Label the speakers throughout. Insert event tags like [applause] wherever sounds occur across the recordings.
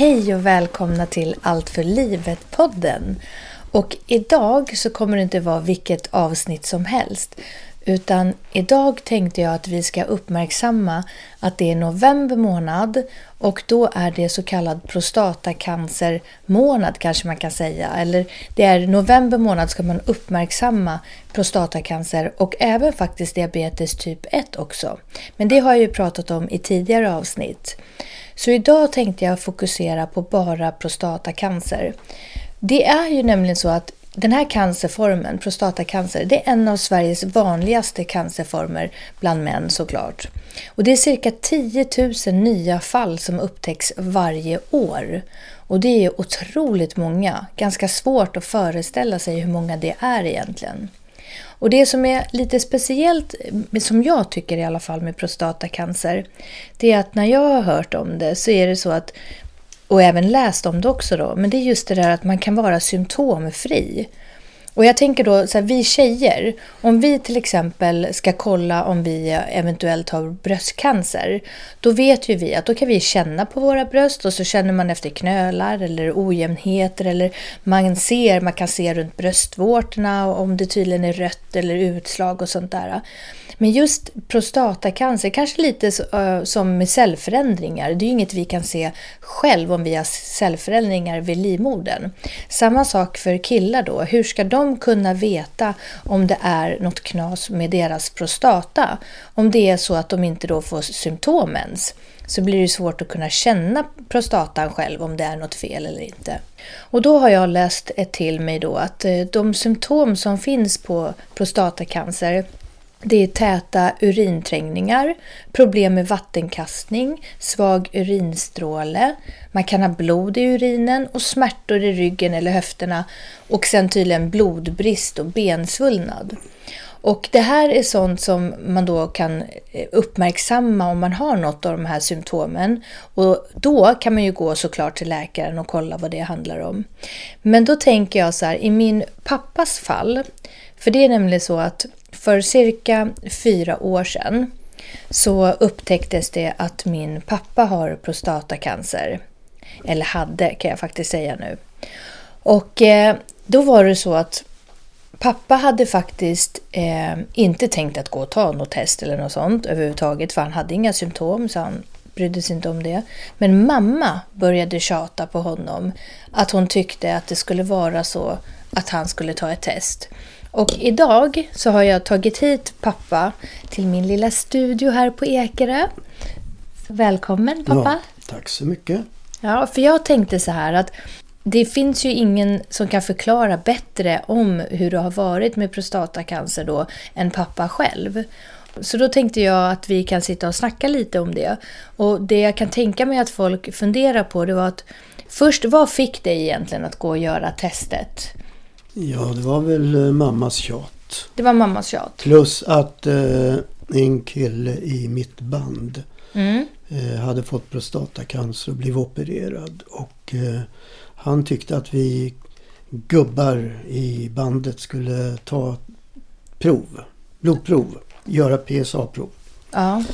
Speaker 1: Hej och välkomna till Allt för livet-podden. Och idag så kommer det inte vara vilket avsnitt som helst. Utan idag tänkte jag att vi ska uppmärksamma att det är november månad och då är det så kallad prostatacancermånad kanske man kan säga. Eller det är november månad ska man uppmärksamma prostatacancer och även faktiskt diabetes typ 1 också. Men det har jag ju pratat om i tidigare avsnitt. Så idag tänkte jag fokusera på bara prostatacancer. Det är ju nämligen så att den här cancerformen, prostatacancer, det är en av Sveriges vanligaste cancerformer bland män såklart. Och det är cirka 10 000 nya fall som upptäcks varje år. Och det är otroligt många. Ganska svårt att föreställa sig hur många det är egentligen. Och det som är lite speciellt, som jag tycker i alla fall med prostatacancer, det är att när jag har hört om det så är det så att och även läst om det också då, men det är just det där att man kan vara symptomfri. Och jag tänker då, så här, vi tjejer, om vi till exempel ska kolla om vi eventuellt har bröstcancer, då vet ju vi att då kan vi känna på våra bröst och så känner man efter knölar eller ojämnheter eller man ser, man kan se runt bröstvårtorna om det tydligen är rött eller utslag och sånt där. Men just prostatacancer, kanske lite som med cellförändringar. Det är ju inget vi kan se själv om vi har cellförändringar vid livmodern. Samma sak för killar då. Hur ska de kunna veta om det är något knas med deras prostata? Om det är så att de inte då får symptom ens så blir det svårt att kunna känna prostatan själv om det är något fel eller inte. Och då har jag läst ett till mig då att eh, de symptom som finns på prostatacancer det är täta urinträngningar, problem med vattenkastning, svag urinstråle, man kan ha blod i urinen och smärtor i ryggen eller höfterna och sen tydligen blodbrist och bensvullnad. Och det här är sånt som man då kan eh, uppmärksamma om man har något av de här symptomen. Och då kan man ju gå såklart till läkaren och kolla vad det handlar om. Men då tänker jag så här, i min pappas fall, för det är nämligen så att för cirka fyra år sedan så upptäcktes det att min pappa har prostatacancer. Eller hade kan jag faktiskt säga nu. Och eh, då var det så att pappa hade faktiskt eh, inte tänkt att gå och ta något test eller något sånt överhuvudtaget för han hade inga symptom så han brydde sig inte om det. Men mamma började tjata på honom att hon tyckte att det skulle vara så att han skulle ta ett test. Och idag så har jag tagit hit pappa till min lilla studio här på Ekerö. Välkommen pappa!
Speaker 2: Ja, tack så mycket!
Speaker 1: Ja, för jag tänkte så här att det finns ju ingen som kan förklara bättre om hur det har varit med prostatacancer då än pappa själv. Så då tänkte jag att vi kan sitta och snacka lite om det. Och det jag kan tänka mig att folk funderar på det var att först, vad fick dig egentligen att gå och göra testet?
Speaker 2: Ja, det var väl eh, mammas tjat.
Speaker 1: Det var mammas tjat.
Speaker 2: Plus att eh, en kille i mitt band
Speaker 1: Mm.
Speaker 2: eh, hade fått prostatacancer och blivit opererad. Och eh, han tyckte att vi gubbar i bandet skulle ta prov, blodprov, göra PSA-prov.
Speaker 1: Ja.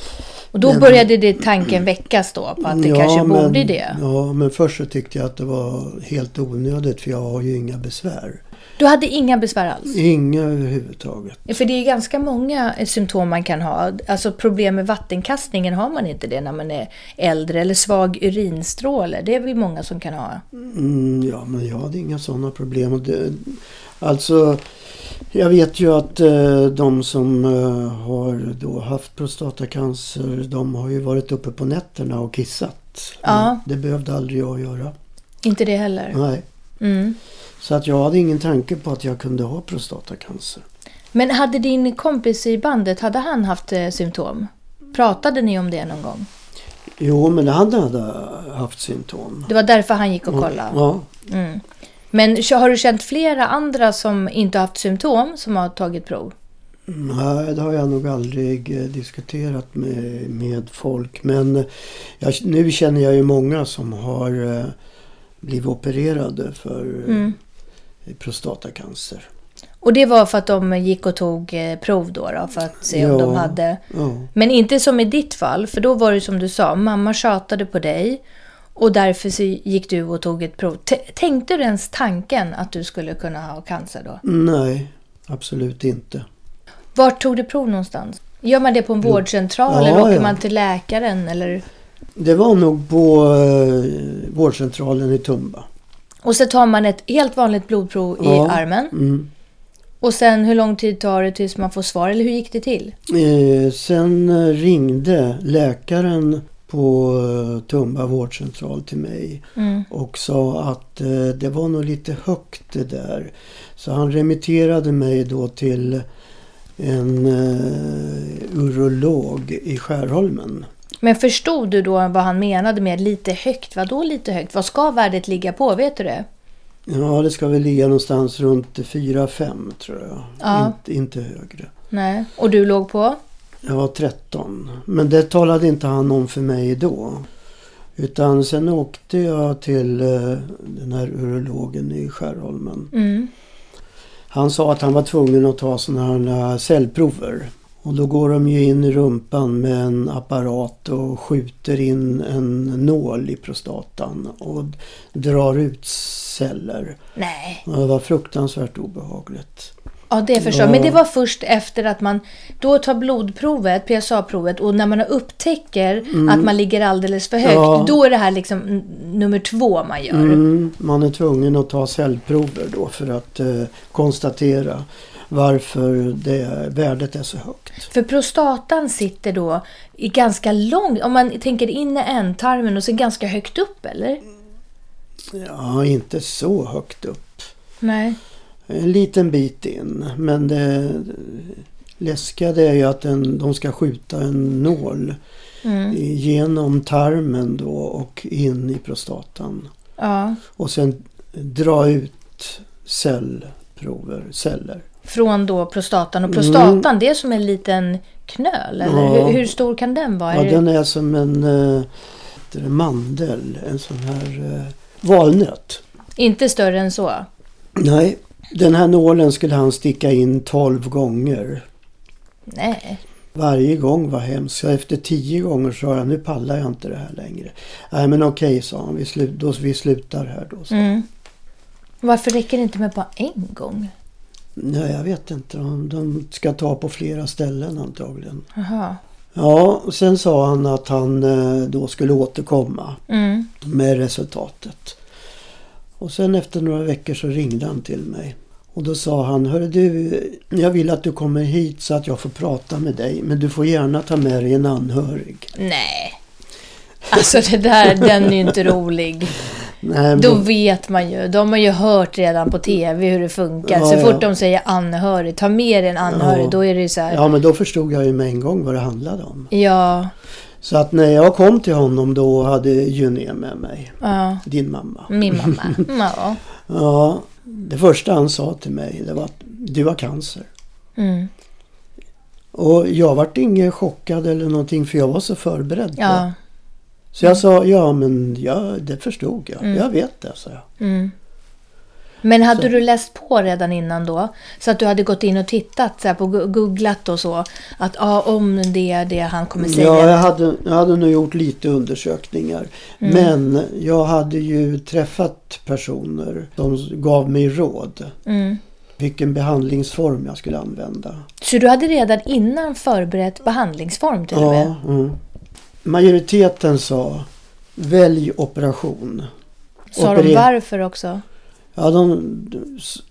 Speaker 1: Och då
Speaker 2: Men-
Speaker 1: började det tanken väckas då på att det kanske
Speaker 2: men,
Speaker 1: borde det.
Speaker 2: Ja, men först så tyckte jag att det var helt onödigt för jag har ju inga besvär.
Speaker 1: Du hade inga besvär alls?
Speaker 2: Inga överhuvudtaget.
Speaker 1: Ja, För det är ganska många eh, symptom man kan ha. Alltså problem med vattenkastningen har man inte det när man är äldre. Eller svag urinstråle. Det är vi många som kan ha.
Speaker 2: Mm, ja, men jag hade inga sådana problem. Det, alltså, jag vet ju att eh, de som eh, har då haft prostatacancer, de har ju varit uppe på nätterna och kissat.
Speaker 1: Ja.
Speaker 2: Men Det behövde aldrig jag göra.
Speaker 1: Inte det heller.
Speaker 2: Nej.
Speaker 1: Mm.
Speaker 2: Så att jag hade ingen tanke på att jag kunde ha prostatacancer.
Speaker 1: Men hade din kompis i bandet, hade han haft eh, symptom? Pratade ni om det någon gång?
Speaker 2: Jo, men han hade haft symptom.
Speaker 1: Det var därför han gick och kollade?
Speaker 2: Ja,
Speaker 1: Mm. Men har du känt flera andra som inte haft symptom som har tagit prov?
Speaker 2: Nej, det har jag nog aldrig eh, diskuterat med, med folk. Men eh, jag, nu känner jag ju många som har blivit opererade för
Speaker 1: Mm.
Speaker 2: Prostatacancer.
Speaker 1: Och det var för att de gick och tog eh, prov då, då för att se om
Speaker 2: Ja.
Speaker 1: de hade...
Speaker 2: Ja.
Speaker 1: Men inte som i ditt fall, för då var det som du sa, mamma tjatade på dig och därför så gick du och tog ett prov. T- tänkte du ens tanken att du skulle kunna ha cancer då?
Speaker 2: Nej, absolut inte.
Speaker 1: Vart tog du prov någonstans? Gör man det på en vårdcentral
Speaker 2: Ja,
Speaker 1: eller åker man till läkaren? Eller?
Speaker 2: Det var nog på eh, vårdcentralen i Tumba.
Speaker 1: Och så tar man ett helt vanligt blodprov i
Speaker 2: Ja.
Speaker 1: armen.
Speaker 2: Mm.
Speaker 1: Och sen hur lång tid tar det tills man får svar? Eller hur gick det till?
Speaker 2: Eh, sen eh, ringde läkaren på eh, Tumba vårdcentral till mig
Speaker 1: Mm.
Speaker 2: och sa att eh, det var nog lite högt det där. Så han remitterade mig då till en eh, urolog i Skärholmen.
Speaker 1: Men förstod du då vad han menade med lite högt? Vad då lite högt? Vad ska värdet ligga på? Vet du det?
Speaker 2: Ja, det ska väl ligga någonstans runt 4-5 tror jag.
Speaker 1: Ja.
Speaker 2: Inte, inte högre.
Speaker 1: Nej. Och du låg på?
Speaker 2: Jag var 13. Men det talade inte han om för mig då. Utan sen åkte jag till eh, den här urologen i Skärholmen.
Speaker 1: Mm.
Speaker 2: Han sa att han var tvungen att ta sådana här cellprover. Och då går de ju in i rumpan med en apparat och skjuter in en nål i prostatan och drar ut celler.
Speaker 1: Nej.
Speaker 2: Och det var fruktansvärt obehagligt.
Speaker 1: Ja, det förstår jag. Men det var först efter att man då tar blodprovet, PSA-provet och när man upptäcker att man ligger alldeles för högt.
Speaker 2: Ja.
Speaker 1: Då är det här liksom nummer två man gör.
Speaker 2: Mm, man är tvungen att ta cellprover då för att eh, konstatera varför det värdet är så högt.
Speaker 1: För prostatan sitter då i ganska långt, om man tänker in i ändtarmen och så ganska högt upp eller?
Speaker 2: Ja, inte så högt upp.
Speaker 1: Nej.
Speaker 2: En liten bit in. Men det läskiga är ju att den, de ska skjuta en nål
Speaker 1: Mm.
Speaker 2: genom tarmen då och in i prostatan.
Speaker 1: Ja.
Speaker 2: Och sen dra ut cellprover, celler.
Speaker 1: Från då prostatan. Och prostatan det är som en liten knöl eller?
Speaker 2: Mm. Ja.
Speaker 1: Hur, hur stor kan den vara?
Speaker 2: Ja,
Speaker 1: Är
Speaker 2: den är som en det, mandel, en sån här eh, valnöt.
Speaker 1: Inte större än så?
Speaker 2: Nej, den här nålen skulle han sticka in 12 gånger.
Speaker 1: Nej.
Speaker 2: Varje gång var hemskt. Så efter tio gånger sa jag nu pallar jag inte det här längre. Nej men okej sa han, vi, slu, då, vi slutar här då. Så.
Speaker 1: Mm. Varför räcker det inte med bara en gång?
Speaker 2: Nej jag vet inte, de, de ska ta på flera ställen antagligen.
Speaker 1: Jaha.
Speaker 2: Ja, och sen sa han att han eh, då skulle återkomma
Speaker 1: Mm.
Speaker 2: med resultatet. Och sen efter några veckor så ringde han till mig. Och då sa han, hörru du, jag vill att du kommer hit så att jag får prata med dig. Men du får gärna ta med dig en anhörig.
Speaker 1: Nej. Alltså det där, den är ju inte rolig.
Speaker 2: Nej,
Speaker 1: Då vet man ju. De har ju hört redan på tv hur det funkar.
Speaker 2: Ja,
Speaker 1: så
Speaker 2: ja.
Speaker 1: fort de säger anhörig, ta med dig en anhörig,
Speaker 2: Ja.
Speaker 1: då är det ju så här.
Speaker 2: Ja, men då förstod jag ju med en gång vad det handlade om.
Speaker 1: Ja,
Speaker 2: Så att när jag kom till honom då hade Juné med mig.
Speaker 1: ja.
Speaker 2: Din mamma.
Speaker 1: Min mamma. [laughs] Ja.
Speaker 2: Ja, det första han sa till mig det var att du har cancer.
Speaker 1: Mm.
Speaker 2: Och jag vart ingen chockad eller någonting för jag var så förberedd på
Speaker 1: Ja.
Speaker 2: det. Så jag sa, ja men ja, det förstod jag.
Speaker 1: Mm.
Speaker 2: Jag vet det, sa jag.
Speaker 1: Mm. Men hade du läst på redan innan då? Så att du hade gått in och tittat så här, på googlat och så? Att ja, om det är det han kommer säga.
Speaker 2: Ja, jag hade, jag hade nog gjort lite undersökningar.
Speaker 1: Mm.
Speaker 2: Men jag hade ju träffat personer som gav mig råd.
Speaker 1: Mm.
Speaker 2: Vilken behandlingsform jag skulle använda.
Speaker 1: Så du hade redan innan förberett behandlingsform till och med?
Speaker 2: Ja, mm. Majoriteten sa välj operation.
Speaker 1: Sa de
Speaker 2: Operera-
Speaker 1: varför också?
Speaker 2: Ja, de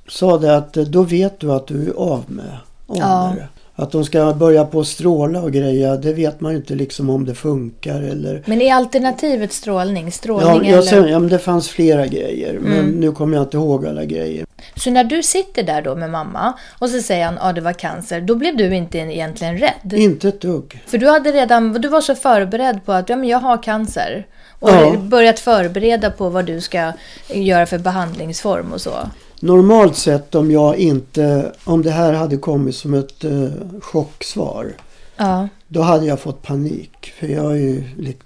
Speaker 2: sa det att då vet du att du är av med, av
Speaker 1: Ja.
Speaker 2: Att de ska börja på att stråla och greja, det vet man ju inte liksom om det funkar eller...
Speaker 1: Men är alternativet strålning?
Speaker 2: Ja,
Speaker 1: Strålning
Speaker 2: jag
Speaker 1: eller?
Speaker 2: ja, men det fanns flera grejer. Men
Speaker 1: Mm.
Speaker 2: nu kommer jag inte ihåg alla grejer.
Speaker 1: Så när du sitter där då med mamma och så säger han att det var cancer, då blev du inte egentligen rädd?
Speaker 2: Inte ett dugg.
Speaker 1: För du hade redan, du var så förberedd på att ja, men jag har cancer. Och
Speaker 2: Ja.
Speaker 1: börjat förbereda på vad du ska göra för behandlingsform och så.
Speaker 2: Normalt sett om jag inte, om det här hade kommit som ett eh, chocksvar.
Speaker 1: Ja,
Speaker 2: Då hade jag fått panik. För jag är ju lite,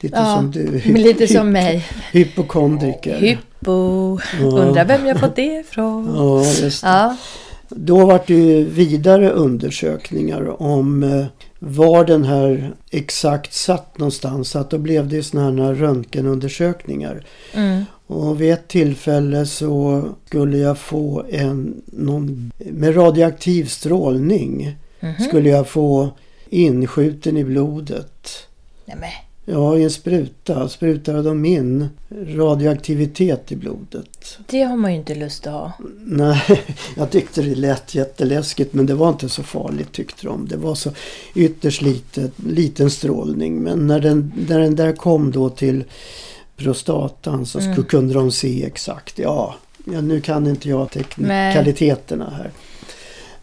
Speaker 2: lite
Speaker 1: Ja,
Speaker 2: som du.
Speaker 1: men lite som mig.
Speaker 2: Hypokondriker.
Speaker 1: Hypo.
Speaker 2: Ja.
Speaker 1: Undrar vem jag fått det ifrån.
Speaker 2: Ja, just det.
Speaker 1: Ja.
Speaker 2: Då var det ju vidare undersökningar om eh, var den här exakt satt någonstans. Så att då blev det ju sådana här röntgenundersökningar.
Speaker 1: Mm.
Speaker 2: Och vid ett tillfälle så skulle jag få en, någon, med radioaktiv strålning
Speaker 1: Mhm.
Speaker 2: skulle jag få inskjuten i blodet.
Speaker 1: Nej, men.
Speaker 2: Ja, i en spruta sprutade de in radioaktivitet i blodet.
Speaker 1: Det har man ju inte lust att ha.
Speaker 2: Nej, [laughs] jag tyckte det lät jätteläskigt men det var inte så farligt tyckte de. Det var så ytterst lite, liten strålning. Men när den, när den där kom då till prostatan så
Speaker 1: Mm.
Speaker 2: kunde de se exakt. Ja, ja, nu kan inte jag teknikaliteterna här.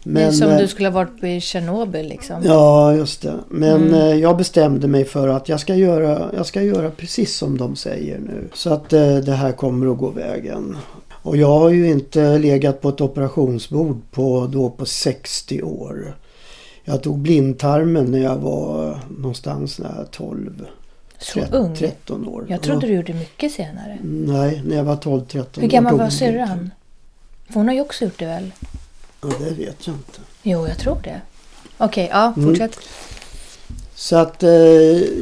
Speaker 1: det är som
Speaker 2: eh,
Speaker 1: du skulle ha varit på i Tjernobyl liksom.
Speaker 2: Ja, just det. Men
Speaker 1: Mm.
Speaker 2: eh, jag bestämde mig för att jag ska, göra, jag ska göra precis som de säger nu. Så att eh, det här kommer att gå vägen. Och jag har ju inte legat på ett operationsbord på, då på 60 år. Jag tog blindtarmen när jag var någonstans när jag var 12.
Speaker 1: Så
Speaker 2: tret-
Speaker 1: ung.
Speaker 2: 13 år.
Speaker 1: Jag trodde
Speaker 2: Ja.
Speaker 1: du gjorde mycket senare.
Speaker 2: Nej, när jag var 12-13
Speaker 1: Hur gammal var syrran? För hon har ju också gjort det väl?
Speaker 2: Ja, det vet jag inte.
Speaker 1: Jo, jag tror det. Okej, ja,
Speaker 2: Mm.
Speaker 1: fortsätt.
Speaker 2: Så att eh,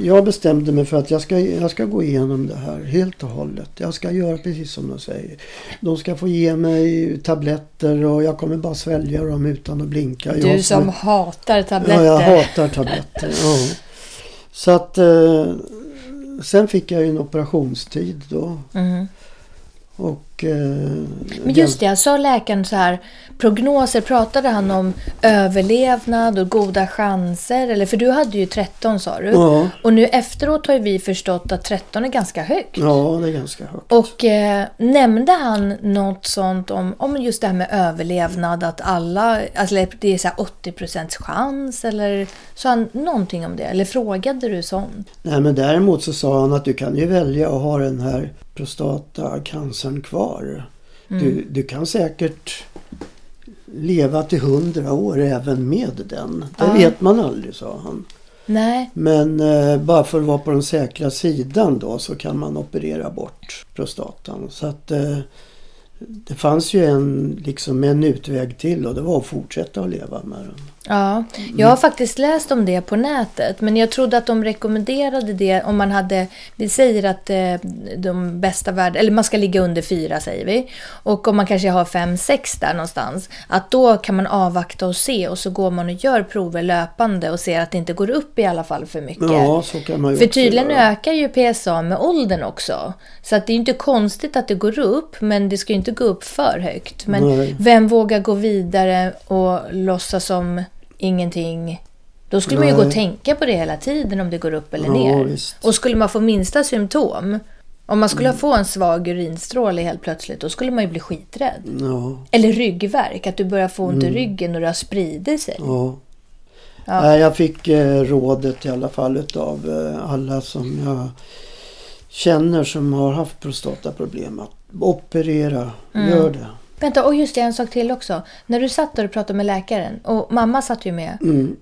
Speaker 2: jag bestämde mig för att jag ska, jag ska gå igenom det här helt och hållet. Jag ska göra precis som de säger. De ska få ge mig tabletter och jag kommer bara svälja dem utan att blinka.
Speaker 1: Du
Speaker 2: jag,
Speaker 1: som hatar tabletter.
Speaker 2: Ja, jag hatar tabletter. ja. Så att eh, sen fick jag ju en operationstid då.
Speaker 1: Mhm.
Speaker 2: Och, eh,
Speaker 1: Men just det, sa läkaren så här, prognoser, pratade han om överlevnad och goda chanser? Eller, för du hade ju 13 sa du.
Speaker 2: Ja,
Speaker 1: Och nu efteråt har vi förstått att 13 är ganska högt.
Speaker 2: ja, det är ganska högt.
Speaker 1: Och eh, nämnde han något sånt om, om just det här med överlevnad, att alla, alltså det är så här 80% chans eller sa han någonting om det? Eller frågade du sånt?
Speaker 2: Nej men däremot så sa han att du kan ju välja att ha den här prostatacancern kvar.
Speaker 1: Mm.
Speaker 2: Du, du kan säkert leva till hundra år även med den. Det
Speaker 1: Ja.
Speaker 2: vet man aldrig sa han.
Speaker 1: Nej,
Speaker 2: Men eh, bara för att vara på den säkra sidan då så kan man operera bort prostatan. Så att eh, det fanns ju en, liksom en utväg till och det var att fortsätta att leva med den.
Speaker 1: Ja, jag har faktiskt läst om det på nätet. Men jag trodde att de rekommenderade det om man hade... Vi säger att eh, de bästa värden... Eller man ska ligga under fyra säger vi. Och om man kanske har fem, sex där någonstans. Att då kan man avvakta och se och så går man och gör prover löpande och ser att det inte går upp i alla fall för mycket.
Speaker 2: Ja, så kan man ju
Speaker 1: För tydligen
Speaker 2: göra.
Speaker 1: ökar ju PSA med åldern också. Så att det är ju inte konstigt att det går upp, men det ska ju inte gå upp för högt. Men
Speaker 2: Nej.
Speaker 1: vem vågar gå vidare och låtsas som ingenting? Då skulle man ju gå och
Speaker 2: Nej.
Speaker 1: tänka på det hela tiden om det går upp eller
Speaker 2: Ja,
Speaker 1: ner.
Speaker 2: visst.
Speaker 1: Och skulle man få minsta symptom, Om man skulle få en svag urinstråle helt plötsligt, då skulle man ju bli skiträdd.
Speaker 2: Ja,
Speaker 1: Eller ryggvärk, att du börjar få ont i ryggen och det har spridit sig.
Speaker 2: ja. Nej, jag fick eh, rådet i alla fall utav eh, alla som jag känner som har haft prostataproblem att operera. Gör det.
Speaker 1: Vänta, och just det, en sak till också. När du satt där och pratade med läkaren, och mamma satt ju med.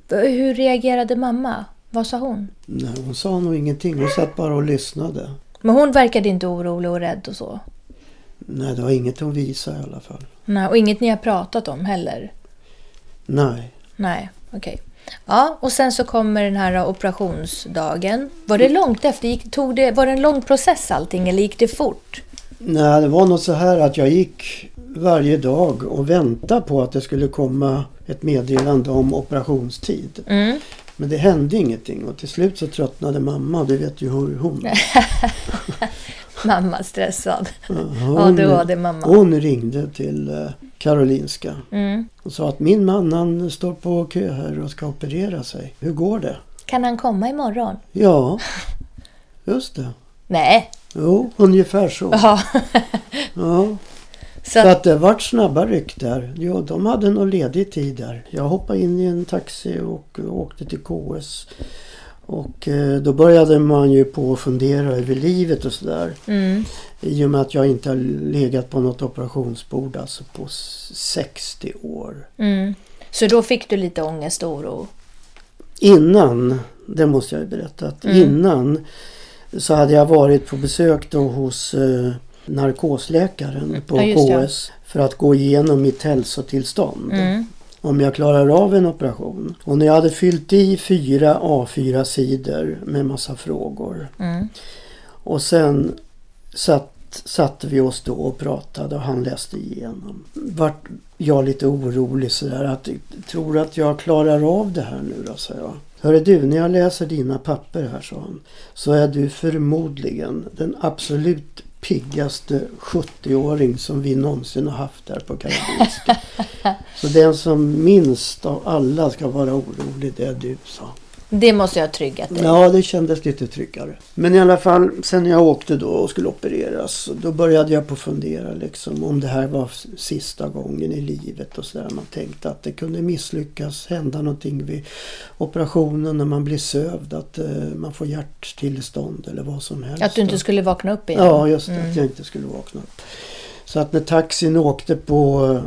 Speaker 1: Hur reagerade mamma? Vad sa hon?
Speaker 2: Nej, hon sa nog ingenting. Hon satt bara och lyssnade.
Speaker 1: Men hon verkade inte orolig och rädd och så.
Speaker 2: Nej, det var inget hon visade i alla fall.
Speaker 1: Nej, och inget ni har pratat om heller.
Speaker 2: Nej.
Speaker 1: Nej, okej. Ja, och sen så kommer den här operationsdagen. Var det långt efter? Gick, tog det, var det en lång process allting eller gick det fort?
Speaker 2: Nej, det var nog så här att jag gick varje dag och väntade på att det skulle komma ett meddelande om operationstid.
Speaker 1: Mm.
Speaker 2: Men det hände ingenting och till slut så tröttnade mamma. Du vet ju hur hon [laughs]
Speaker 1: Mamma stressad.
Speaker 2: Hon,
Speaker 1: ADHD-mamma.
Speaker 2: hon ringde till eh, Karolinska
Speaker 1: Mm.
Speaker 2: och sa att min man han står på kö här och ska operera sig. Hur går det?
Speaker 1: Kan han komma imorgon?
Speaker 2: Ja, just det.
Speaker 1: Nej.
Speaker 2: Jo, ungefär så.
Speaker 1: Ja.
Speaker 2: Ja.
Speaker 1: Så
Speaker 2: Så
Speaker 1: att,
Speaker 2: det vart snabba ryck där. Jo, de hade nog ledig tid där. Jag hoppade in i en taxi och åkte till KS. Och eh, då började man ju på att fundera över livet och sådär.
Speaker 1: mm.
Speaker 2: I och med att jag inte har legat på något operationsbord alltså på s- 60 år.
Speaker 1: Mm. Så då fick du lite ångest och oro?
Speaker 2: Innan, det måste jag ju berätta, att
Speaker 1: Mm.
Speaker 2: innan så hade jag varit på besök då hos eh, narkosläkaren på
Speaker 1: Ja.
Speaker 2: KS för att gå igenom mitt hälsotillstånd.
Speaker 1: Mm.
Speaker 2: Om jag klarar av en operation. Och när jag hade fyllt i fyra A4-sidor med massa frågor.
Speaker 1: Mm.
Speaker 2: Och sen satt, satte vi oss då och pratade och han läste igenom. Vart jag lite orolig sådär att tror att jag klarar av det här nu då, sa jag. Hörru du, när jag läser dina papper här, sa han, så är du förmodligen den absolut piggaste 70-åring som vi någonsin har haft här på Karolinska. så den som minst av alla ska vara orolig, det är du, sa.
Speaker 1: Det måste jag ha tryggat dig.
Speaker 2: Ja, det kändes lite tryggare. Men i alla fall, sen när jag åkte då och skulle opereras, då började jag på att fundera liksom om det här var sista gången i livet och sådär. Man tänkte att det kunde misslyckas, hända någonting vid operationen när man blir sövd, att eh, man får hjärtstillestånd eller vad som helst.
Speaker 1: Att du inte skulle vakna upp igen?
Speaker 2: Ja, just det. Att jag inte skulle vakna upp. Så att när taxin åkte på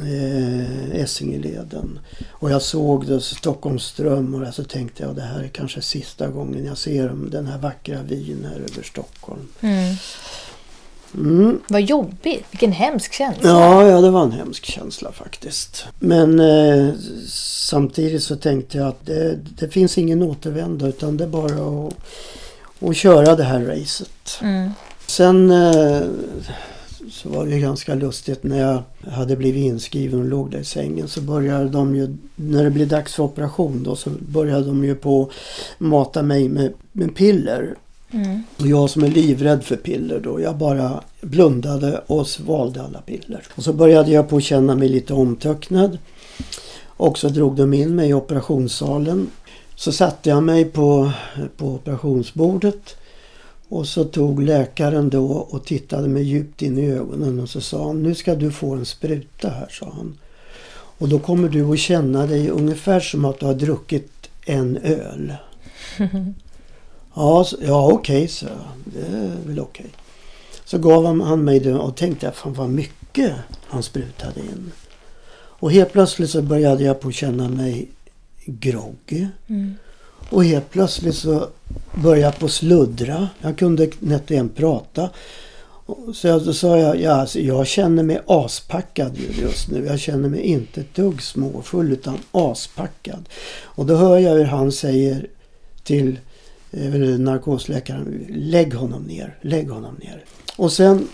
Speaker 2: eh, Essingeleden och jag såg det Stockholms ström och så tänkte jag det här är kanske sista gången jag ser den här vackra vyn här över Stockholm.
Speaker 1: Mm.
Speaker 2: Mm.
Speaker 1: Vad jobbigt. Vilken hemsk känsla.
Speaker 2: Ja, ja, det var en hemsk känsla faktiskt. Men eh, samtidigt så tänkte jag att det, det finns ingen återvändo utan det är bara att, att köra det här racet.
Speaker 1: Mm.
Speaker 2: Sen eh, så var det ju ganska lustigt när jag hade blivit inskriven och låg där i sängen så började de ju, när det blev dags för operation då så började de ju på mata mig med, med piller.
Speaker 1: Mm.
Speaker 2: Och jag som är livrädd för piller då, jag bara blundade och svalde alla piller. Och så började jag på att känna mig lite omtöcknad. Och så drog de in mig i operationssalen. Så satte jag mig på, på operationsbordet. Och så tog läkaren då och tittade mig djupt in i ögonen och så sa han, nu ska du få en spruta här, sa han. Och då kommer du att känna dig ungefär som att du har druckit en öl. [laughs] Ja, så- ja okej, så Det är väl okej. Så gav han mig det och tänkte fan vad mycket han sprutade in. Och helt plötsligt så började jag på att känna mig groggy.
Speaker 1: Mm.
Speaker 2: Och helt plötsligt så började jag på att sluddra. Jag kunde nätt och prata. Så jag, då sa jag, ja, alltså, jag känner mig aspackad just nu. Jag känner mig inte ett dugg småfull utan aspackad. Och då hör jag hur han säger till eh, narkosläkaren, lägg honom ner, lägg honom ner. Och sen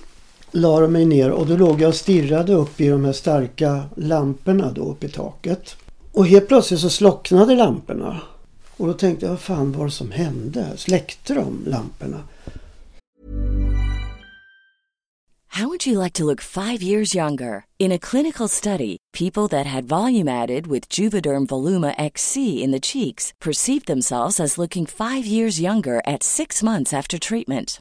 Speaker 2: la de mig ner och då låg jag och stirrade upp i de här starka lamporna då uppe i taket. Och helt plötsligt så slocknade lamporna. Och då tänkte jag, vad fan var det som hände? Släckte de lamporna?
Speaker 3: How would you like to look five years younger? In a clinical study, people that had volume added with Juvederm Voluma XC in the cheeks perceived themselves as looking five years younger at six months after treatment.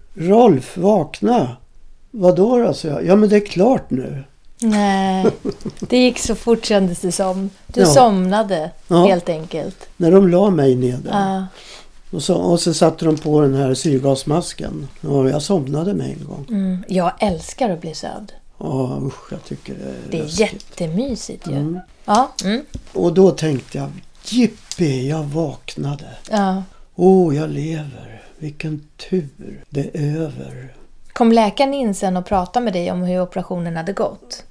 Speaker 2: Rolf, vakna! Vadå då, sa jag. Ja, men det är klart nu.
Speaker 1: Nej, det gick så fort kändes det som. Du
Speaker 2: Ja.
Speaker 1: somnade
Speaker 2: Ja.
Speaker 1: helt enkelt.
Speaker 2: När de la mig ner där.
Speaker 1: Ja.
Speaker 2: Och, så, och så satte de på den här syrgasmasken. Och jag somnade med en gång.
Speaker 1: Mm. Jag älskar att bli sövd.
Speaker 2: Ja, usch, jag tycker det är
Speaker 1: Det är
Speaker 2: läskigt.
Speaker 1: jättemysigt ju.
Speaker 2: Mm.
Speaker 1: Ja. Mm.
Speaker 2: Och då tänkte jag, jippi, jag vaknade.
Speaker 1: ja.
Speaker 2: Åh, oh, jag lever. Vilken tur. Det är över.
Speaker 1: Kom läkaren in sen och pratade med dig om hur operationen hade gått?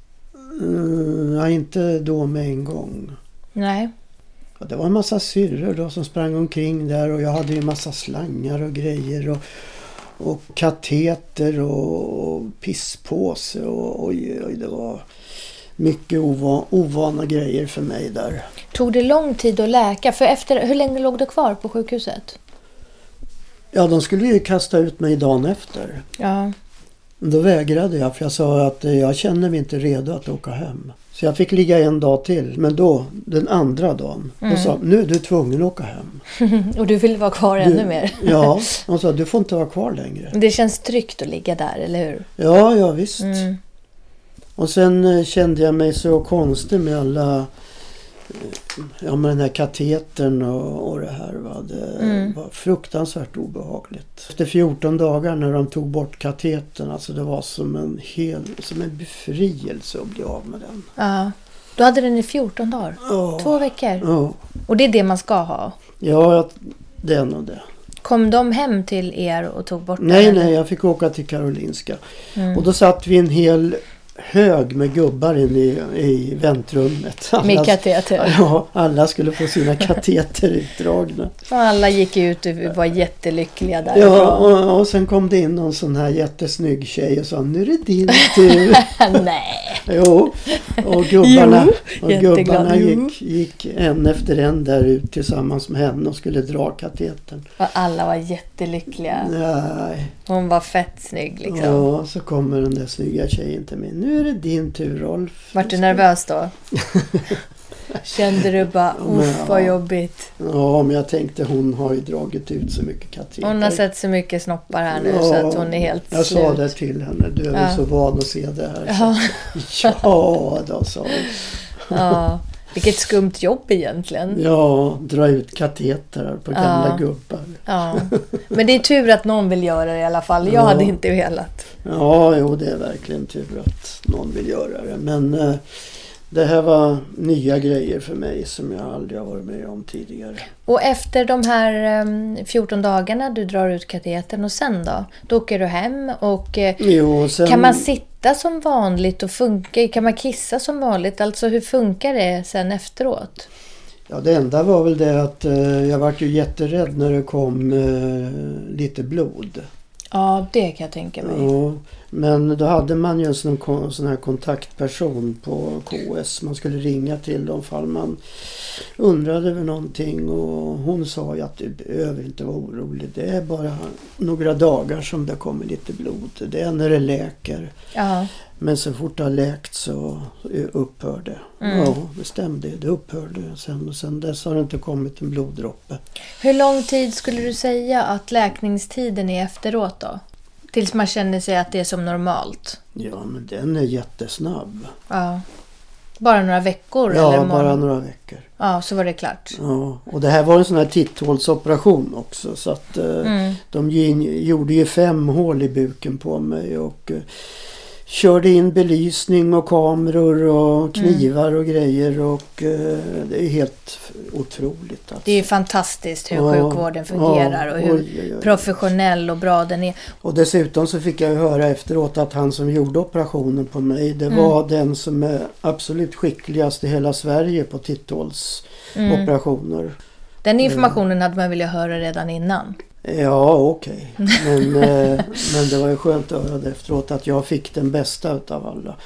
Speaker 2: Mm, ja, inte då med en gång.
Speaker 1: Nej.
Speaker 2: Ja, det var en massa syrror då som sprang omkring där och jag hade ju en massa slangar och grejer och, och kateter och, och pisspåse och oj, oj, det var mycket ova, ovana grejer för mig där.
Speaker 1: Tog det lång tid att läka? För efter, hur länge låg du kvar på sjukhuset?
Speaker 2: Ja, de skulle ju kasta ut mig dagen efter.
Speaker 1: Ja.
Speaker 2: Då vägrade jag för jag sa att eh, jag känner mig inte redo att åka hem. Så jag fick ligga en dag till. Men då, den andra dagen,
Speaker 1: Mm.
Speaker 2: då sa nu är du tvungen att åka hem. [laughs]
Speaker 1: och du ville vara kvar
Speaker 2: Du-
Speaker 1: ännu mer?
Speaker 2: Ja, [laughs] de sa du får inte vara kvar längre.
Speaker 1: Det känns tryggt att ligga där, eller hur?
Speaker 2: Ja, ja visst.
Speaker 1: Mm.
Speaker 2: Och sen eh, kände jag mig så konstig med alla Ja med den här katetern och, och det här. Va? Det
Speaker 1: Mm.
Speaker 2: var fruktansvärt obehagligt. Efter 14 dagar när de tog bort katetern, alltså det var som en hel, som en befrielse att bli av med den.
Speaker 1: Ja. Du hade den i 14 dagar?
Speaker 2: Ja.
Speaker 1: Två veckor?
Speaker 2: Ja,
Speaker 1: Och det är det man ska ha?
Speaker 2: ja det är nog det.
Speaker 1: Kom de hem till er och tog bort
Speaker 2: Nej,
Speaker 1: den?
Speaker 2: nej, jag fick åka till Karolinska.
Speaker 1: Mm.
Speaker 2: Och då satt vi en hel hög med gubbar inne i, i väntrummet.
Speaker 1: Med
Speaker 2: Alla-
Speaker 1: kateter?
Speaker 2: Ja, alla skulle få sina kateter utdragna.
Speaker 1: Och alla gick ut och var jättelyckliga därifrån.
Speaker 2: Ja, och, och sen kom det in någon sån här jättesnygg tjej och sa nu är det din tur. [laughs]
Speaker 1: nej.
Speaker 2: Jo, och gubbarna,
Speaker 1: Jo,
Speaker 2: och gubbarna gick, gick en efter en där ut tillsammans med henne och skulle dra katetern.
Speaker 1: Och alla var jättelyckliga.
Speaker 2: Nej.
Speaker 1: Hon var fett snygg liksom.
Speaker 2: Ja, så kommer den där snygga tjejen till mig. Nu nu är det din tur Rolf.
Speaker 1: Vart du nervös då? [laughs] Kände du bara, uff vad jobbigt.
Speaker 2: Ja, men jag tänkte hon har ju dragit ut så mycket kateter.
Speaker 1: Hon har sett så mycket snoppar här nu
Speaker 2: Ja,
Speaker 1: så att hon är helt
Speaker 2: Jag
Speaker 1: slut.
Speaker 2: sa det till henne. Du är
Speaker 1: Ja.
Speaker 2: så van att se det här.
Speaker 1: Ja. [laughs]
Speaker 2: Ja, då sa hon.
Speaker 1: Ja, vilket skumt jobb egentligen.
Speaker 2: Ja, dra ut katetrar på gamla
Speaker 1: Ja.
Speaker 2: gubbar.
Speaker 1: Ja. Men det är tur att någon vill göra det i alla fall. Jag
Speaker 2: Ja.
Speaker 1: hade inte velat.
Speaker 2: Ja, jo det är verkligen tur att någon vill göra det. Men eh, det här var nya grejer för mig som jag aldrig har varit med om tidigare.
Speaker 1: Och efter de här em, 14 dagarna du drar ut katetern och sen då? Då åker du hem och eh,
Speaker 2: Jo, sen,
Speaker 1: kan man sitta som vanligt och funka? Kan man kissa som vanligt? Alltså hur funkar det sen efteråt?
Speaker 2: Ja, det enda var väl det att eh, jag vart ju jätterädd när det kom eh, lite blod.
Speaker 1: Ja, det kan jag tänka mig.
Speaker 2: Ja, men då hade man ju en sån, sån här kontaktperson på KS. Man skulle ringa till dem fall man undrade över någonting. Och hon sa ju att du behöver inte vara orolig. Det är bara några dagar som det kommer lite blod. Det är när det läker.
Speaker 1: Ja.
Speaker 2: Men så fort det har läkt så upphör det.
Speaker 1: Mm.
Speaker 2: Ja, det stämde. Det upphörde sen. Och sen dess har det inte kommit en bloddroppe.
Speaker 1: Hur lång tid skulle du säga att läkningstiden är efteråt då? Tills man känner sig att det är som normalt?
Speaker 2: Ja, men den är jättesnabb.
Speaker 1: Ja. Bara några veckor?
Speaker 2: Ja,
Speaker 1: eller
Speaker 2: bara några veckor.
Speaker 1: Ja, så var det klart.
Speaker 2: Ja, och det här var en sån här titthålsoperation också. Så att eh,
Speaker 1: Mm.
Speaker 2: de gjorde ju fem hål i buken på mig och eh, körde in belysning och kameror och knivar och grejer och eh, det är helt otroligt. Alltså.
Speaker 1: Det är fantastiskt hur
Speaker 2: Ja,
Speaker 1: sjukvården fungerar
Speaker 2: ja,
Speaker 1: och hur
Speaker 2: oj, oj, oj.
Speaker 1: professionell och bra den är.
Speaker 2: Och dessutom så fick jag höra efteråt att han som gjorde operationen på mig det
Speaker 1: Mm.
Speaker 2: var den som är absolut skickligast i hela Sverige på titthålsoperationer.
Speaker 1: Den informationen hade man velat höra redan innan.
Speaker 2: Ja, okej. Men, [laughs] eh, men det var ju skönt att höra det efteråt att jag fick den bästa utav alla.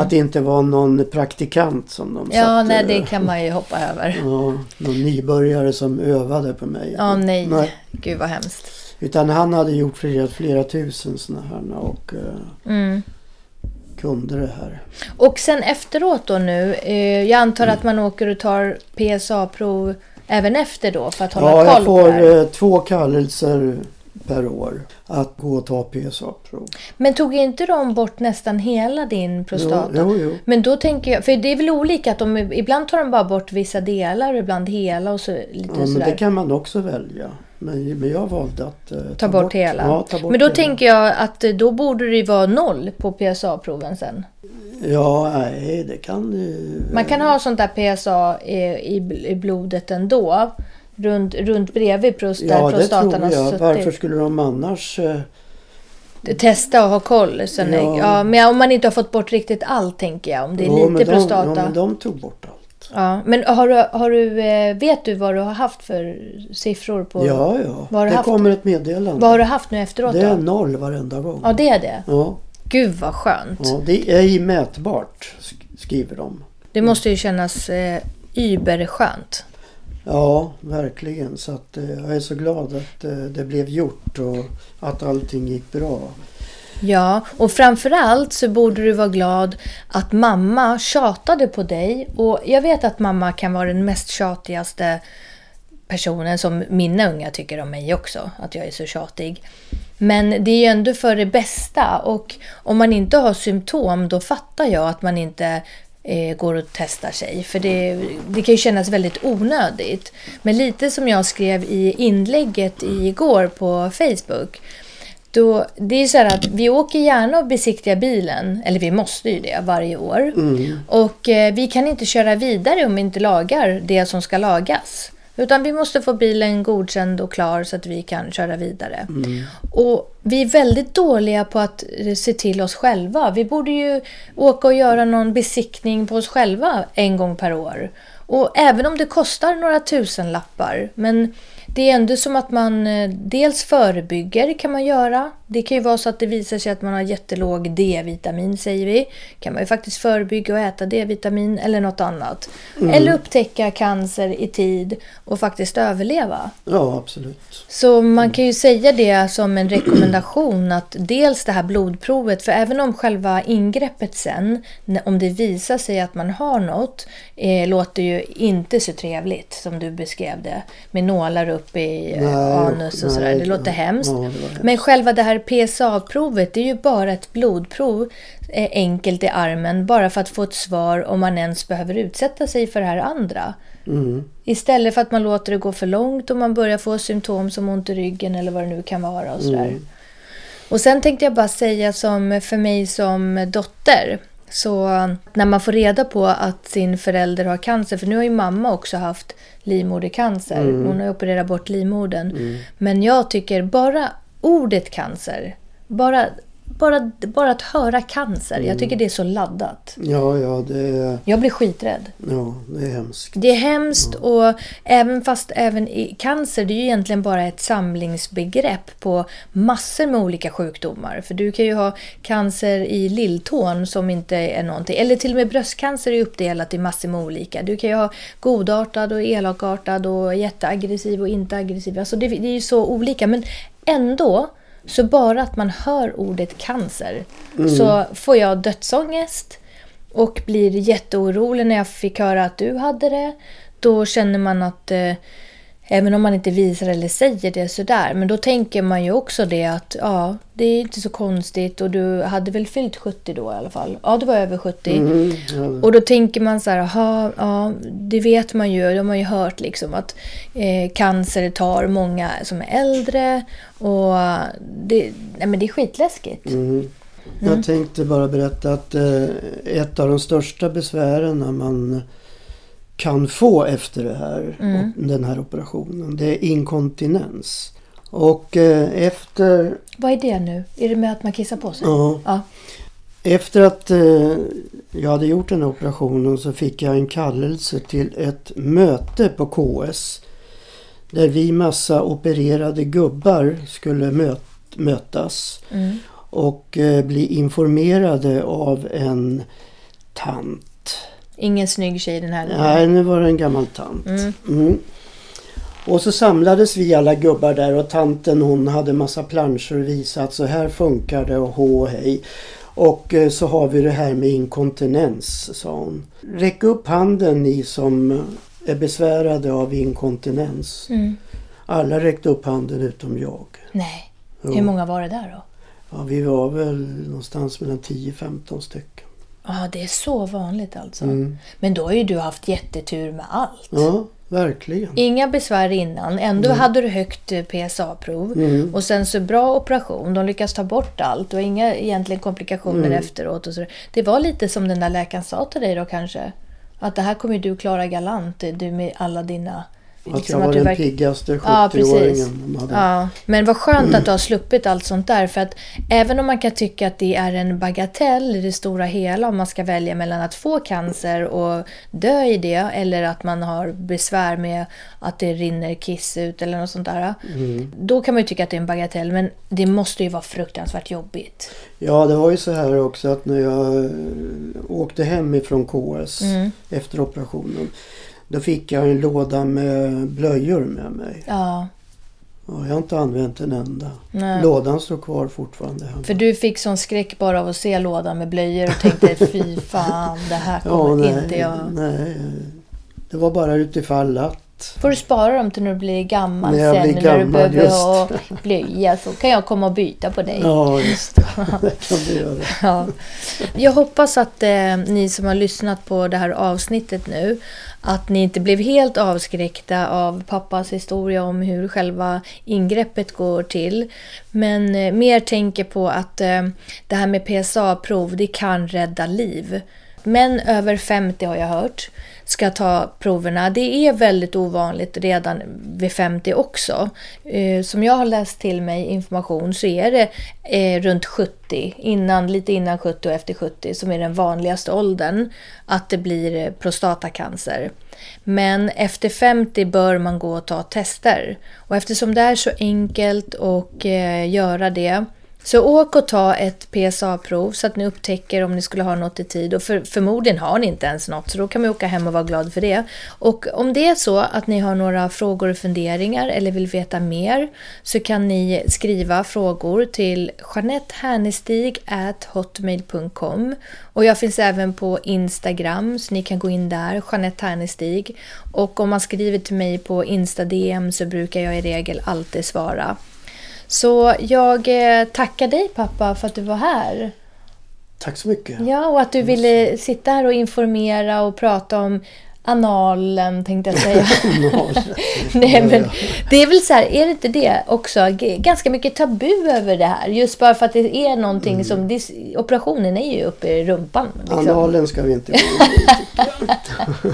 Speaker 2: Att det inte var någon praktikant som de
Speaker 1: Mm. Ja,
Speaker 2: satte,
Speaker 1: nej, det kan man ju hoppa över.
Speaker 2: Ja, någon nybörjare som övade på mig.
Speaker 1: Ja, nej. Gud vad hemskt.
Speaker 2: Utan han hade gjort flera, flera tusen sådana här och eh,
Speaker 1: Mm.
Speaker 2: kunde det här.
Speaker 1: Och sen efteråt då nu, eh, jag antar att man åker och tar PSA-prov även efter då för att hålla
Speaker 2: Ja, jag
Speaker 1: koll på
Speaker 2: får
Speaker 1: det här.
Speaker 2: eh, två kallelser per år att gå och ta PSA-prov.
Speaker 1: Men tog inte de bort nästan hela din prostata?
Speaker 2: Jo, jo, jo.
Speaker 1: Men då tänker jag, för det är väl olika att de ibland tar de bara bort vissa delar och ibland hela och så lite
Speaker 2: Ja, men
Speaker 1: sådär.
Speaker 2: det kan man också välja. Men, men jag valde att eh,
Speaker 1: Ta bort hela.
Speaker 2: Ja, ta bort
Speaker 1: men då
Speaker 2: hela.
Speaker 1: tänker jag att eh, då borde det ju vara noll på PSA-proven sen.
Speaker 2: Ja, nej, det kan ju...
Speaker 1: Man kan ha sånt där PSA i, i, i blodet ändå. Runt, runt bredvid prost, där
Speaker 2: Ja, det
Speaker 1: prostatan har suttit.
Speaker 2: Varför skulle de annars... eh,
Speaker 1: Testa och ha koll. Sen, ja.
Speaker 2: Ja.
Speaker 1: men om man inte har fått bort riktigt allt tänker jag. Om det är
Speaker 2: Jo,
Speaker 1: lite
Speaker 2: men de,
Speaker 1: prostata.
Speaker 2: Ja, men de tog bort allt.
Speaker 1: Ja, men har du, har du, eh, vet du vad du har haft för siffror på?
Speaker 2: Ja, ja.
Speaker 1: Vad har du
Speaker 2: det
Speaker 1: haft?
Speaker 2: kommer ett meddelande.
Speaker 1: Vad har du haft nu efteråt
Speaker 2: det är
Speaker 1: då?
Speaker 2: noll varenda gång.
Speaker 1: Ja, det är det.
Speaker 2: Ja,
Speaker 1: Gud vad skönt.
Speaker 2: ja, det är ej mätbart, sk- skriver de.
Speaker 1: Det måste ju kännas eh, überskönt.
Speaker 2: Ja, verkligen. Så att, eh, jag är så glad att eh, det blev gjort och att allting gick bra.
Speaker 1: Ja, och framförallt så borde du vara glad att mamma tjatade på dig. Och jag vet att mamma kan vara den mest tjatigaste personen som mina unga tycker om mig också, att jag är så tjatig. Men det är ju ändå för det bästa och om man inte har symptom då fattar jag att man inte eh, går och testar sig. För det, det kan ju kännas väldigt onödigt. Men lite som jag skrev i inlägget igår på Facebook då, det är så här att vi åker gärna och besiktigar bilen, eller vi måste ju det varje år. Och eh, vi kan inte köra vidare om vi inte lagar det som ska lagas. Utan vi måste få bilen godkänd och klar så att vi kan köra vidare. Och vi är väldigt dåliga på att eh, se till oss själva. Vi borde ju åka och göra någon besiktning på oss själva en gång per år. Och även om det kostar några tusen lappar, men det är ändå som att man eh, dels förebygger kan man göra. Det kan ju vara så att det visar sig att man har jättelåg D-vitamin säger vi. kan man ju faktiskt förebygga och äta D-vitamin eller något annat.
Speaker 2: Mm.
Speaker 1: Eller upptäcka cancer i tid och faktiskt överleva.
Speaker 2: Ja, absolut.
Speaker 1: Så man kan ju säga det som en rekommendation att dels det här blodprovet, för även om själva ingreppet sen, om det visar sig att man har något, eh, låter ju inte så trevligt som du beskrev det. Med nålar upp i
Speaker 2: Nej,
Speaker 1: anus och
Speaker 2: nej,
Speaker 1: sådär. Det låter hemskt.
Speaker 2: Ja, det hemskt.
Speaker 1: Men själva det här PSA-provet, det är ju bara ett blodprov eh, enkelt i armen, bara för att få ett svar om man ens behöver utsätta sig för det här andra.
Speaker 2: Mm.
Speaker 1: Istället för att man låter det gå för långt och man börjar få symptom som ont i ryggen eller vad det nu kan vara. Och, sådär.
Speaker 2: Mm.
Speaker 1: och sen tänkte jag bara säga som för mig som dotter. Så när man får reda på att sin förälder har cancer, för nu har ju mamma också haft livmodercancer.
Speaker 2: Mm.
Speaker 1: Hon har opererat bort livmodern. Men jag tycker bara ordet cancer, bara, bara, bara att höra cancer, jag tycker det är så laddat.
Speaker 2: Ja, ja, det är,
Speaker 1: Jag blir skiträdd.
Speaker 2: ja, det är hemskt.
Speaker 1: Det är hemskt och även fast även i cancer, det är ju egentligen bara ett samlingsbegrepp på massor med olika sjukdomar. För du kan ju ha cancer i lilltån som inte är någonting, eller till och med bröstcancer är uppdelat i massor med olika. Du kan ju ha godartad och elakartad och jätteaggressiv och inte aggressiv. Alltså det, det är ju så olika, men ändå så bara att man hör ordet cancer så får jag dödsångest och blir jätteorolig när jag fick höra att du hade det. Då känner man att, eh, även om man inte visar eller säger det sådär, men då tänker man ju också det att ja, det är inte så konstigt och du hade väl fyllt 70 då i alla fall? Ja, du var över 70.
Speaker 2: Mm, ja,
Speaker 1: Och då tänker man så här, aha, ja, det vet man ju, det har ju hört liksom att eh, cancer tar många som är äldre och det, nej, men det är skitläskigt.
Speaker 2: Mm. Jag tänkte bara berätta att eh, ett av de största besvären när man kan få efter det här,
Speaker 1: Mm.
Speaker 2: den här operationen, det är inkontinens. Och eh, efter,
Speaker 1: Vad är det nu? Är det med att man kissar på sig?
Speaker 2: ja,
Speaker 1: Ja.
Speaker 2: efter att eh, jag hade gjort den här operationen så fick jag en kallelse till ett möte på KS. Där vi massa opererade gubbar skulle möt, mötas.
Speaker 1: Mm.
Speaker 2: och eh, bli informerade av en tant.
Speaker 1: Ingen snygg tjej den här gången.
Speaker 2: Nej, nu var det en gammal tant.
Speaker 1: Mm.
Speaker 2: Mm. Och så samlades vi alla gubbar där och tanten hon hade massa planscher och visade att så här funkar det och hå och hej. Och eh, så har vi det här med inkontinens, sa hon. Räck upp handen ni som är besvärade av inkontinens.
Speaker 1: Mm.
Speaker 2: Alla räckte upp handen utom jag.
Speaker 1: Nej.
Speaker 2: Jo.
Speaker 1: Hur många var det där då?
Speaker 2: Ja, vi var väl någonstans mellan 10-15 stycken.
Speaker 1: Ja, det är så vanligt alltså.
Speaker 2: Mm.
Speaker 1: Men då har ju du haft jättetur med allt.
Speaker 2: Ja, verkligen.
Speaker 1: Inga besvär innan. Ändå hade du högt eh, PSA-prov.
Speaker 2: Mm.
Speaker 1: Och sen så bra operation. De lyckas ta bort allt och inga egentligen komplikationer
Speaker 2: Mm.
Speaker 1: efteråt. Och så. Det var lite som den där läkaren sa till dig då kanske. Att det här kommer du klara galant. Du med alla dina...
Speaker 2: Att
Speaker 1: liksom
Speaker 2: jag var den
Speaker 1: verk-
Speaker 2: piggaste
Speaker 1: Ja, precis.
Speaker 2: 70-åringen de hade.
Speaker 1: Ja, men vad skönt att du har sluppit allt sånt där. För att även om man kan tycka att det är en bagatell i det stora hela om man ska välja mellan att få cancer och dö i det eller att man har besvär med att det rinner kiss ut eller något sånt där.
Speaker 2: Mm.
Speaker 1: Då kan man ju tycka att det är en bagatell men det måste ju vara fruktansvärt jobbigt.
Speaker 2: Ja, det var ju så här också att när jag eh, åkte hem ifrån KS
Speaker 1: Mm.
Speaker 2: efter operationen. Då fick jag en låda med blöjor med mig.
Speaker 1: Ja,
Speaker 2: Och jag har inte använt en enda.
Speaker 1: Nej.
Speaker 2: Lådan står kvar fortfarande hemma.
Speaker 1: för du fick sån skräck bara av att se lådan med blöjor och tänkte [laughs] fy fan det här
Speaker 2: Ja,
Speaker 1: kommer
Speaker 2: nej,
Speaker 1: inte jag...
Speaker 2: nej. Det var bara utifall att.
Speaker 1: Får du spara dem till när du blir gammal
Speaker 2: När
Speaker 1: sen
Speaker 2: blir
Speaker 1: när
Speaker 2: gammal,
Speaker 1: du behöver
Speaker 2: just.
Speaker 1: ha blöja så kan jag komma och byta på dig.
Speaker 2: Ja, just det. [laughs] det kan du göra.
Speaker 1: Ja. Jag hoppas att eh, ni som har lyssnat på det här avsnittet nu att ni inte blev helt avskräckta av pappas historia om hur själva ingreppet går till. Men eh, mer tänker på att eh, det här med PSA-prov, det kan rädda liv. Män över 50 har jag hört ska ta proverna. Det är väldigt ovanligt redan vid 50 också. Eh, Som jag har läst till mig information så är det eh, runt 70, innan, lite innan 70 och efter 70 som är den vanligaste åldern att det blir eh, prostatacancer. Men efter 50 bör man gå och ta tester. Och eftersom det är så enkelt att eh, göra det så åk och ta ett PSA-prov så att ni upptäcker om ni skulle ha något i tid. Och för, förmodligen har ni inte ens något, så då kan man åka hem och vara glad för det. Och om det är så att ni har några frågor och funderingar eller vill veta mer så kan ni skriva frågor till hotmail.com Och jag finns även på Instagram så ni kan gå in där, Jeanette Hernestig. Och om man skriver till mig på Insta-DM så brukar jag i regel alltid svara. Så jag eh, tackar dig pappa för att du var här.
Speaker 4: Tack så mycket.
Speaker 1: Ja, och att du ville sitta här och informera och prata om analen tänkte jag säga. [laughs] [laughs] Nej, men det är väl så här, är det inte det också? Ganska mycket tabu över det här. Just bara för att det är någonting mm. som... operationen är ju uppe i rumpan.
Speaker 4: Liksom. Analen ska vi inte gå [laughs]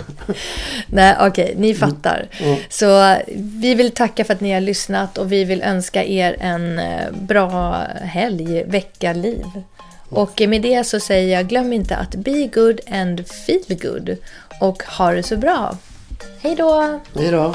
Speaker 1: Nej, okej, okay, ni fattar. Mm. Så vi vill tacka för att ni har lyssnat och vi vill önska er en eh, bra helg, vecka, liv. Och med det så säger jag, glöm inte att be good and feel good och ha det så bra. Hej då!
Speaker 4: Hej då!